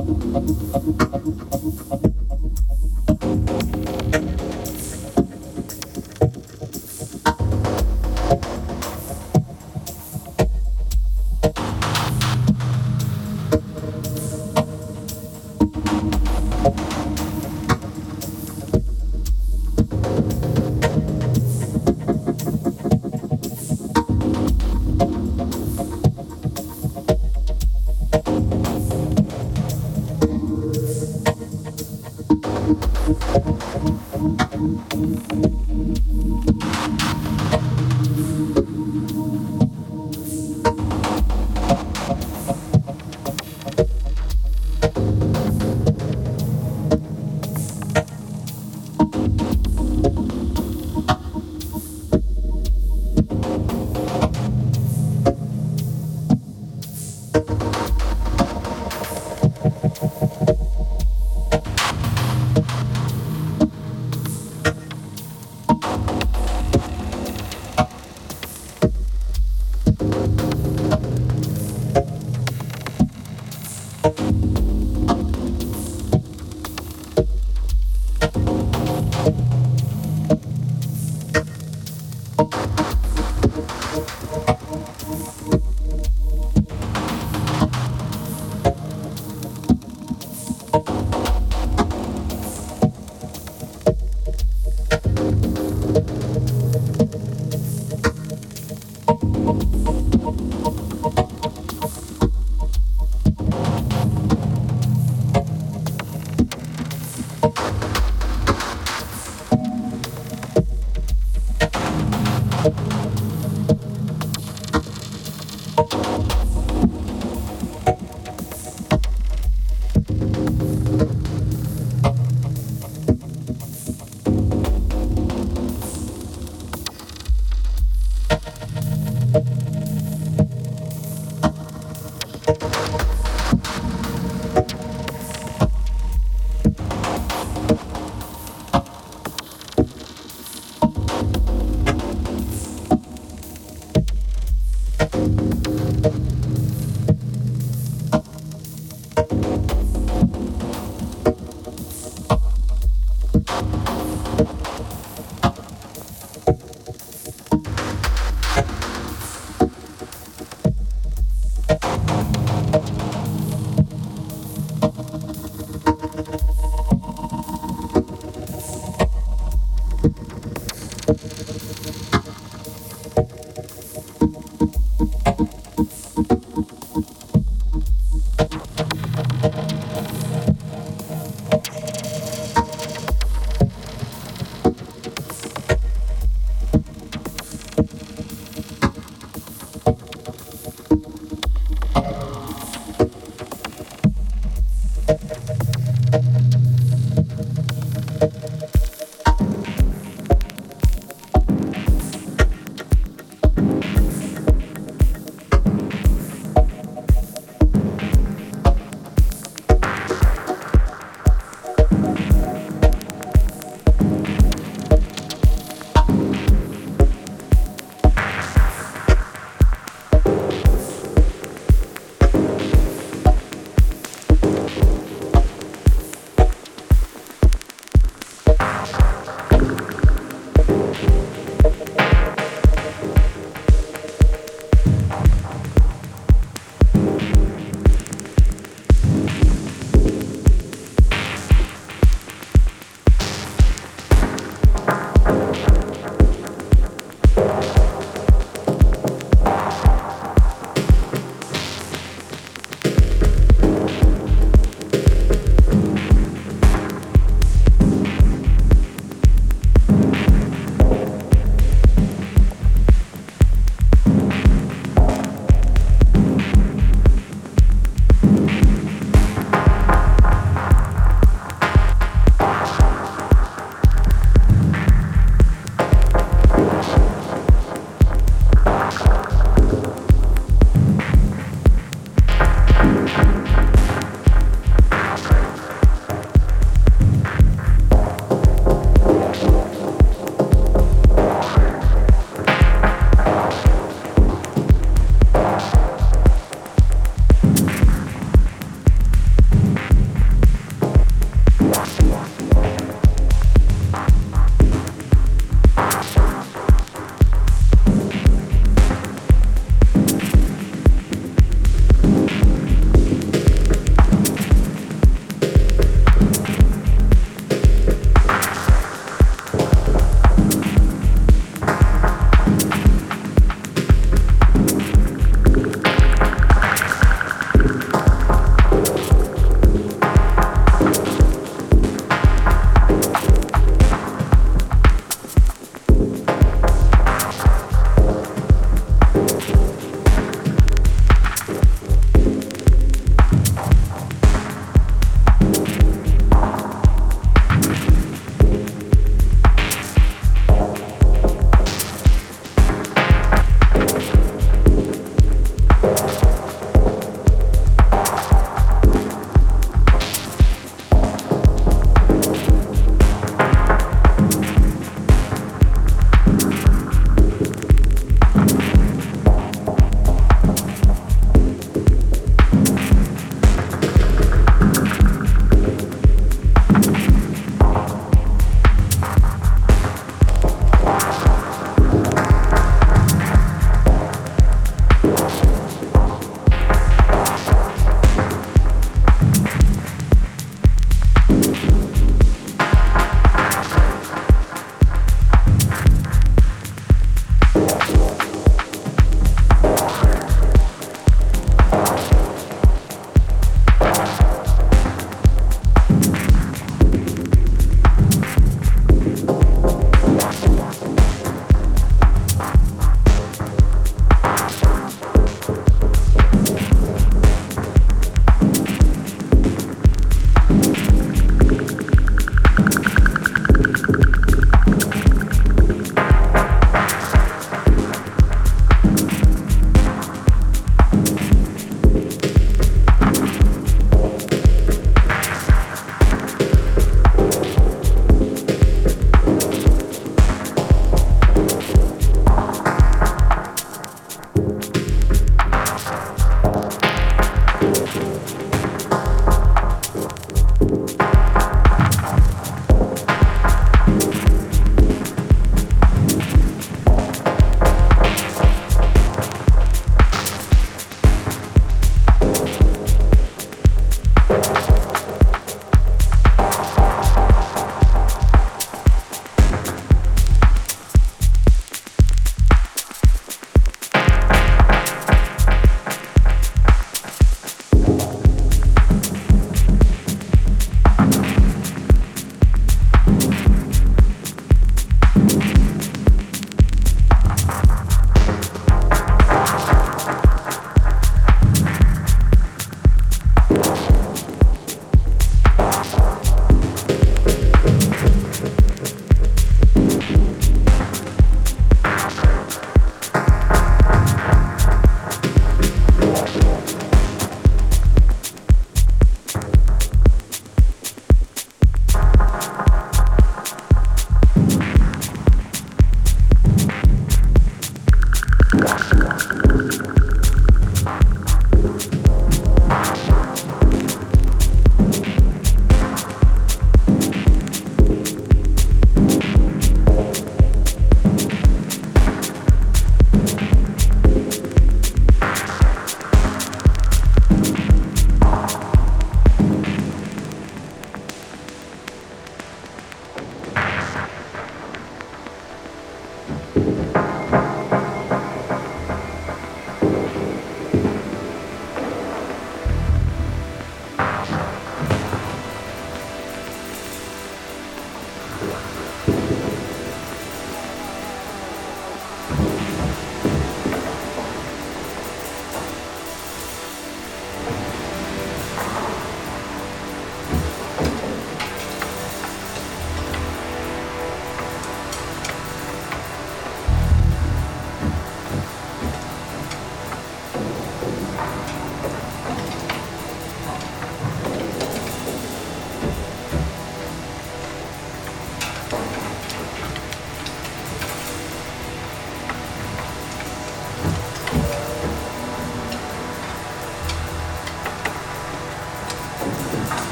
Thank you.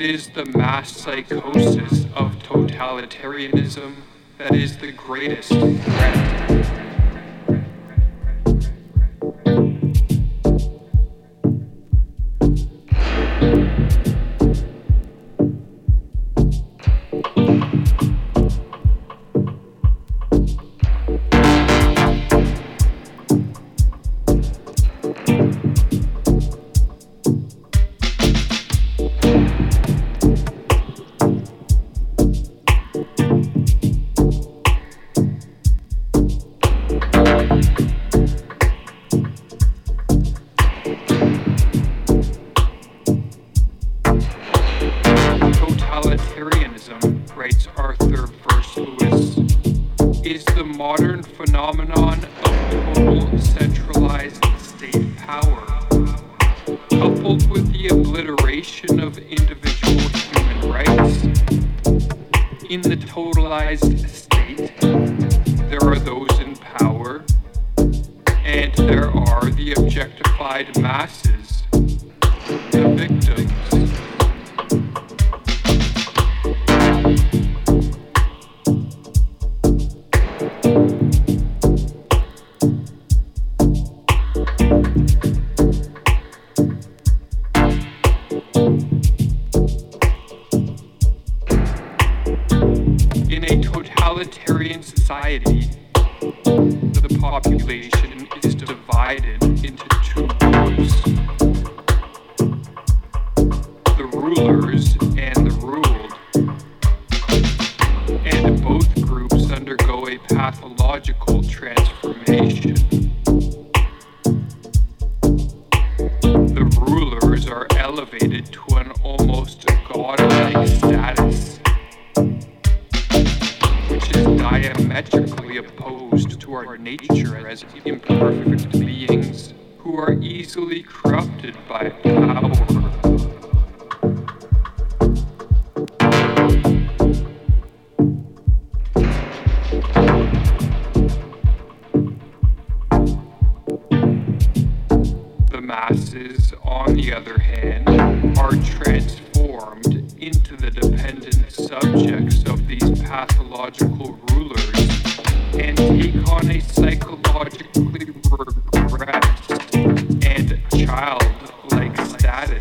It is the mass psychosis of totalitarianism that is the greatest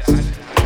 Yeah.